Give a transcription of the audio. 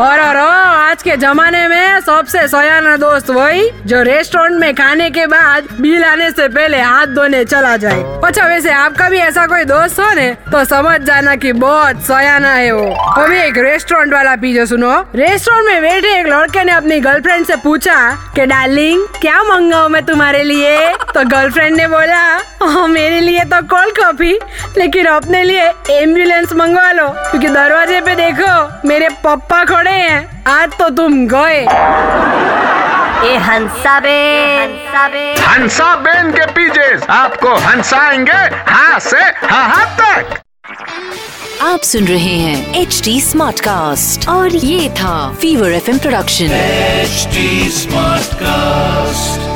और और आज के जमाने में सबसे सयाना दोस्त वही जो रेस्टोरेंट में खाने के बाद बिल आने से पहले हाथ धोने चला जाए। अच्छा वैसे आपका भी ऐसा कोई दोस्त हो ने? तो समझ जाना कि बहुत सयाना है वो। अभी एक रेस्टोरेंट वाला पीछे सुनो। रेस्टोरेंट में बैठे एक लड़के ने अपनी गर्लफ्रेंड से पूछा कि डार्लिंग क्या मंगाऊं मैं तुम्हारे लिए? तो गर्लफ्रेंड ने बोला "हाँ, मेरे लिए तो कोल्ड कॉफ़ी लेकिन अपने लिए एंबुलेंस मंगवा लो क्योंकि दरवाजे पे देखो मेरे पप्पा खड़े हैं। आज तो तुम गए। ए हंसा बे हंसा बे हंसा बेन के पीछे आपको हंसाएँगे हाँ से हाँ तक। आप सुन रहे हैं एच डी स्मार्ट कास्ट और ये था Fever FM production HD smart Smartcast.